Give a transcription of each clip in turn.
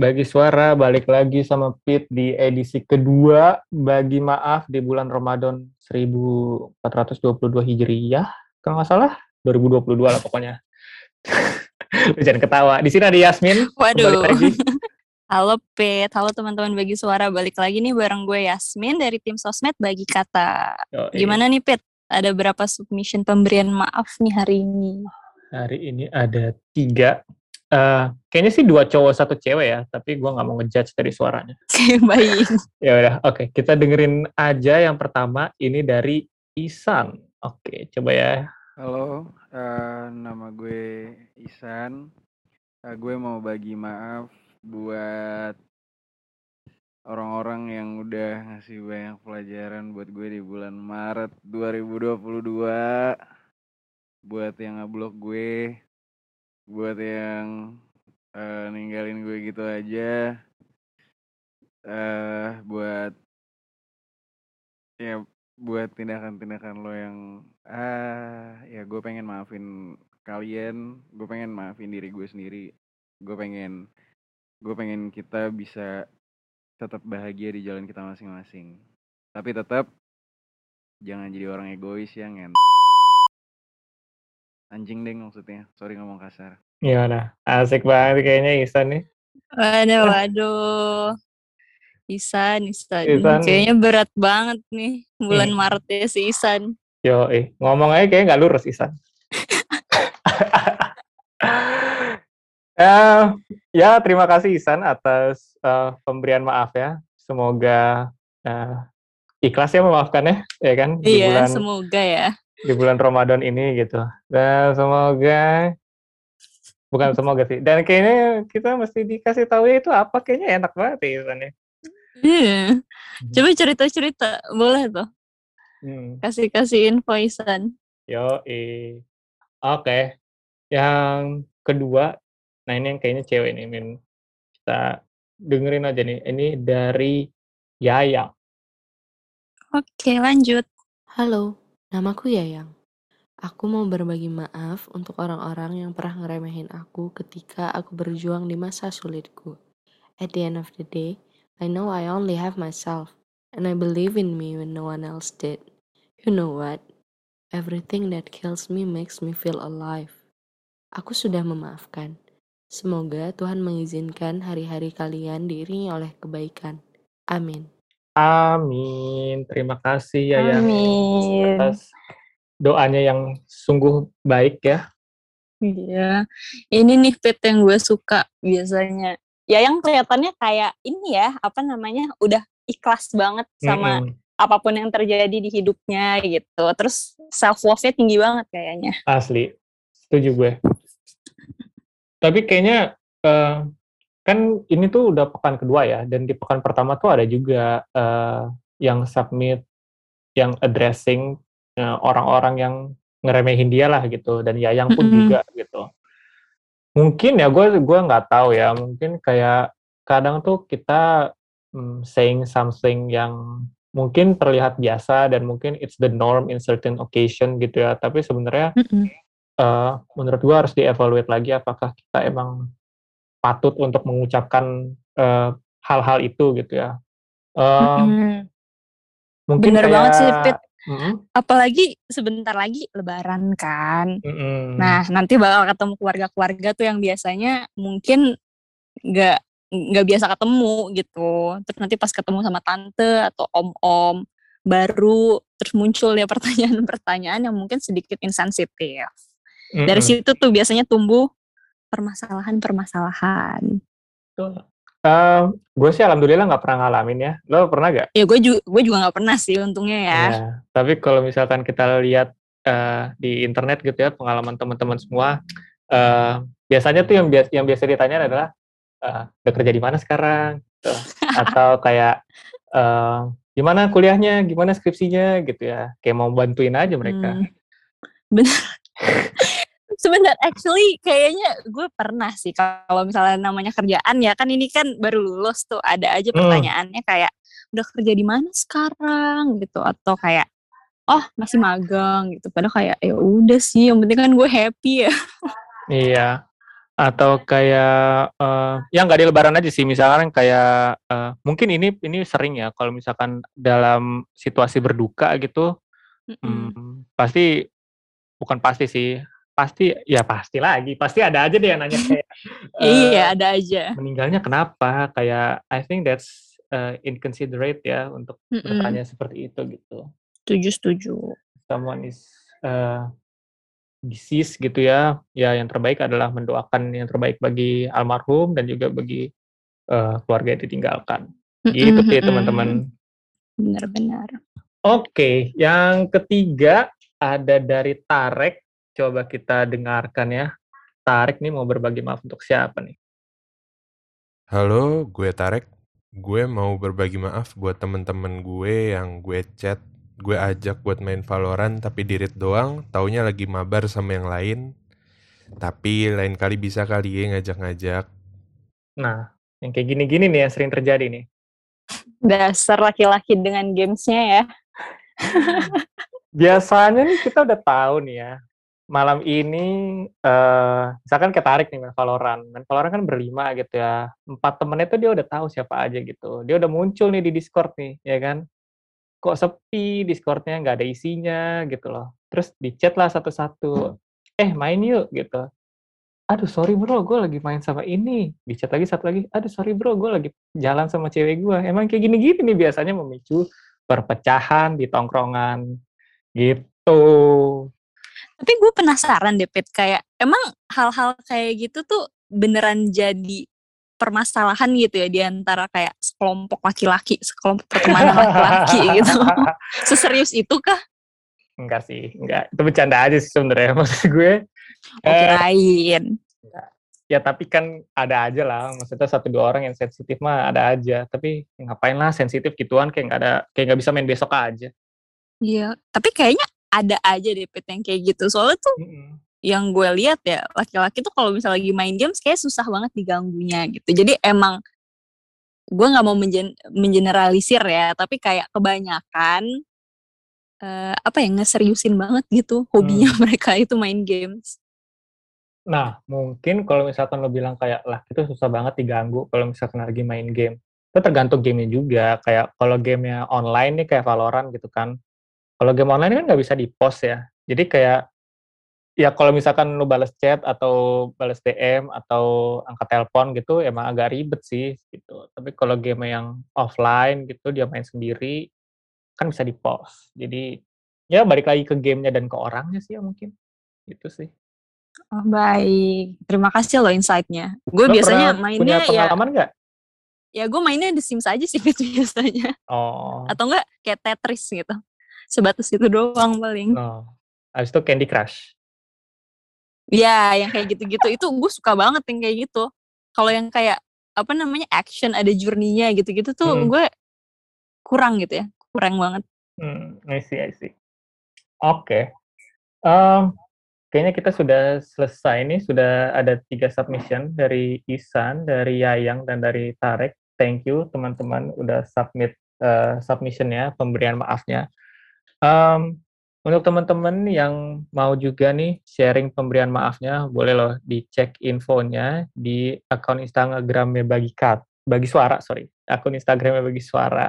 Bagi suara balik lagi sama Pit di edisi kedua bagi maaf di bulan Ramadan 1422 Hijriyah. Kalau nggak salah 2022 lah pokoknya. Jangan ketawa. Di sini ada Yasmin. Waduh. lagi. Halo Pit, halo teman-teman bagi suara. Balik lagi nih bareng gue Yasmin dari tim Sosmed Bagi Kata. Yoi. Gimana nih Pit? Ada berapa submission pemberian maaf nih hari ini? Hari ini ada tiga. Uh, kayaknya sih dua cowok satu cewek ya, tapi gue nggak mau ngejudge dari suaranya. Oke, baik. ya udah, oke. Okay. Kita dengerin aja yang pertama. Ini dari Isan. Oke, okay, coba ya. Halo, uh, nama gue Isan. Uh, gue mau bagi maaf buat orang-orang yang udah ngasih banyak pelajaran buat gue di bulan Maret 2022 buat yang ngeblok gue buat yang uh, ninggalin gue gitu aja uh, buat ya buat tindakan-tindakan lo yang ah ya gue pengen maafin kalian gue pengen maafin diri gue sendiri gue pengen gue pengen kita bisa tetap bahagia di jalan kita masing-masing. Tapi tetap jangan jadi orang egois yang ngen anjing deh maksudnya sorry ngomong kasar gimana asik banget kayaknya Isan nih waduh waduh Isan, Isan, Isan. kayaknya berat banget nih bulan hmm. Maret ya si Isan yo eh ngomong aja kayaknya nggak lurus Isan Uh, ya, terima kasih Isan atas uh, pemberian maaf ya. Semoga uh, ikhlas ya memaafkannya, ya kan? Di iya, bulan, semoga ya. Di bulan Ramadan ini gitu. Dan semoga bukan semoga sih. Dan kayaknya kita mesti dikasih tahu ya itu apa kayaknya enak banget ya Isan ya. Iya. Hmm. Coba cerita-cerita, boleh tuh. Hmm. Kasih-kasih info Isan. Yo, eh. Oke. Okay. Yang kedua Nah ini yang kayaknya cewek nih, Min. Kita dengerin aja nih. Ini dari Yayang. Oke, lanjut. Halo, namaku Yayang. Aku mau berbagi maaf untuk orang-orang yang pernah ngeremehin aku ketika aku berjuang di masa sulitku. At the end of the day, I know I only have myself, and I believe in me when no one else did. You know what? Everything that kills me makes me feel alive. Aku sudah memaafkan. Semoga Tuhan mengizinkan hari-hari kalian diiringi oleh kebaikan. Amin. Amin. Terima kasih ya Amin. atas doanya yang sungguh baik ya. Iya. Ini nih Pit yang gue suka biasanya. Ya yang kelihatannya kayak ini ya, apa namanya, udah ikhlas banget sama mm -hmm. apa pun yang terjadi di hidupnya gitu. Terus self love-nya tinggi banget kayaknya. Asli. Setuju gue. Tapi kayaknya uh, kan ini tuh udah pekan kedua ya, dan di pekan pertama tuh ada juga uh, yang submit, yang addressing eh, orang-orang yang ngeremehin dia lah gitu, dan Yayang pun mm -hmm. juga gitu. Mungkin ya gue gue nggak tahu ya, mungkin kayak kadang tuh kita um, saying something yang mungkin terlihat biasa dan mungkin it's the norm in certain occasion gitu ya, tapi sebenarnya mm -hmm uh, menurut gua harus dievaluate lagi apakah kita emang patut untuk mengucapkan hal hal-hal itu gitu ya. Uh. Mungkin Bener kayak, banget sih, Pit. Mm-hmm. Apalagi sebentar lagi Lebaran kan. Mm-hmm. Nah nanti bakal ketemu keluarga-keluarga tuh yang biasanya mungkin nggak nggak biasa ketemu gitu. Terus nanti pas ketemu sama tante atau om-om baru terus muncul ya pertanyaan-pertanyaan yang mungkin sedikit insensitif. Mm-hmm. Dari situ tuh biasanya tumbuh permasalahan-permasalahan. Uh, gue sih alhamdulillah nggak pernah ngalamin ya. Lo pernah gak? Ya gue juga gue juga nggak pernah sih untungnya ya. ya tapi kalau misalkan kita lihat uh, di internet gitu ya pengalaman teman-teman semua, uh, biasanya tuh yang biasa yang biasa ditanya adalah uh, udah kerja di mana sekarang, gitu. atau kayak uh, gimana kuliahnya, gimana skripsinya gitu ya. Kayak mau bantuin aja mereka. Hmm. Bener. sebentar actually kayaknya gue pernah sih kalau misalnya namanya kerjaan ya kan ini kan baru lulus tuh ada aja hmm. pertanyaannya kayak udah kerja di mana sekarang gitu atau kayak oh masih magang gitu padahal kayak ya udah sih yang penting kan gue happy ya iya atau kayak uh, yang nggak di lebaran aja sih misalkan kayak uh, mungkin ini ini sering ya kalau misalkan dalam situasi berduka gitu mm -mm. Hmm, pasti bukan pasti sih pasti ya pasti lagi pasti ada aja deh yang nanya kayak uh, iya ada aja meninggalnya kenapa kayak I think that's uh, inconsiderate ya untuk mm -mm. bertanya seperti itu gitu setuju setuju someone is uh, disease gitu ya, ya yang terbaik adalah mendoakan yang terbaik bagi almarhum dan juga bagi uh, keluarga yang ditinggalkan. Gitu sih teman-teman. Benar-benar. Oke, yang ketiga ada dari Tarek. Coba kita dengarkan ya. Tarek nih mau berbagi maaf untuk siapa nih? Halo, gue Tarek. Gue mau berbagi maaf buat temen-temen gue yang gue chat gue ajak buat main Valorant tapi dirit doang, taunya lagi mabar sama yang lain. Tapi lain kali bisa kali ya ngajak-ngajak. Nah, yang kayak gini-gini nih yang sering terjadi nih. Dasar laki-laki dengan gamesnya ya. Biasanya nih kita udah tahu nih ya, malam ini uh, misalkan ketarik nih main Valorant. Main Valorant kan berlima gitu ya. Empat temennya tuh dia udah tahu siapa aja gitu. Dia udah muncul nih di Discord nih, ya kan? Kok sepi Discordnya nggak ada isinya gitu loh. Terus di chat lah satu-satu. Eh main yuk gitu. Aduh sorry bro gue lagi main sama ini. Di chat lagi satu lagi. Aduh sorry bro gue lagi jalan sama cewek gue emang kayak gini-gini nih biasanya memicu perpecahan di tongkrongan gitu tapi gue penasaran deh Pit kayak emang hal-hal kayak gitu tuh beneran jadi permasalahan gitu ya di antara kayak sekelompok laki-laki, sekelompok pertemanan laki-laki gitu. Seserius itu kah? Enggak sih, enggak. Itu bercanda aja sih sebenarnya maksud gue. Oh, kirain. Eh, ya tapi kan ada aja lah, maksudnya satu dua orang yang sensitif mah ada aja. Tapi ngapain lah sensitif gituan kayak nggak ada, kayak nggak bisa main besok aja. Iya, tapi kayaknya ada aja deh pet yang kayak gitu. Soalnya tuh mm -hmm yang gue lihat ya laki-laki tuh kalau misalnya lagi main games kayak susah banget diganggunya gitu jadi emang gue nggak mau menjen mengeneralisir ya tapi kayak kebanyakan uh, apa ya ngeseriusin banget gitu hobinya hmm. mereka itu main games nah mungkin kalau misalkan lo bilang kayak lah itu susah banget diganggu kalau misalkan lagi main game itu tergantung gamenya juga kayak kalau gamenya online nih kayak Valorant gitu kan kalau game online kan nggak bisa di post ya jadi kayak ya kalau misalkan lu balas chat atau balas DM atau angkat telepon gitu emang agak ribet sih gitu. Tapi kalau game yang offline gitu dia main sendiri kan bisa di pause. Jadi ya balik lagi ke gamenya dan ke orangnya sih ya mungkin. Itu sih. Oh, baik. Terima kasih loh insight-nya. Gue biasanya mainnya punya ya pengalaman? Ya, ya gue mainnya The Sims aja sih biasanya. Oh. Atau enggak kayak Tetris gitu. Sebatas itu doang paling. No. Habis itu Candy Crush. Iya, yang kayak gitu-gitu itu gue suka banget yang kayak gitu. Kalau yang kayak apa namanya action ada journey-nya gitu-gitu tuh hmm. gue kurang gitu ya, kurang banget. Hmm, I see, I see. Oke, okay. um, kayaknya kita sudah selesai nih, sudah ada tiga submission dari Isan, dari Yayang, dan dari Tarek. Thank you teman-teman udah submit uh, submissionnya, pemberian maafnya. Um, untuk teman-teman yang mau juga nih sharing pemberian maafnya, boleh loh dicek infonya di akun Instagramnya bagi kat, bagi suara, sorry, akun Instagramnya bagi suara.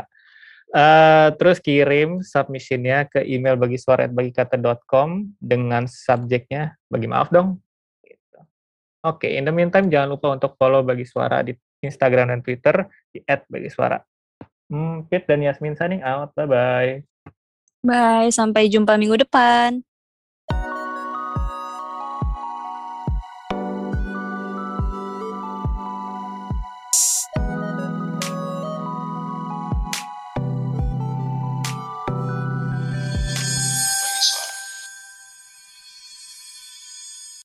Uh, terus kirim submissionnya ke email bagi suara bagikata.com dengan subjeknya bagi maaf dong. Gitu. Oke, okay, in the meantime jangan lupa untuk follow bagi suara di Instagram dan Twitter di @bagisuara. Hmm, Pit dan Yasmin signing out. Bye bye. Bye, sampai jumpa minggu depan.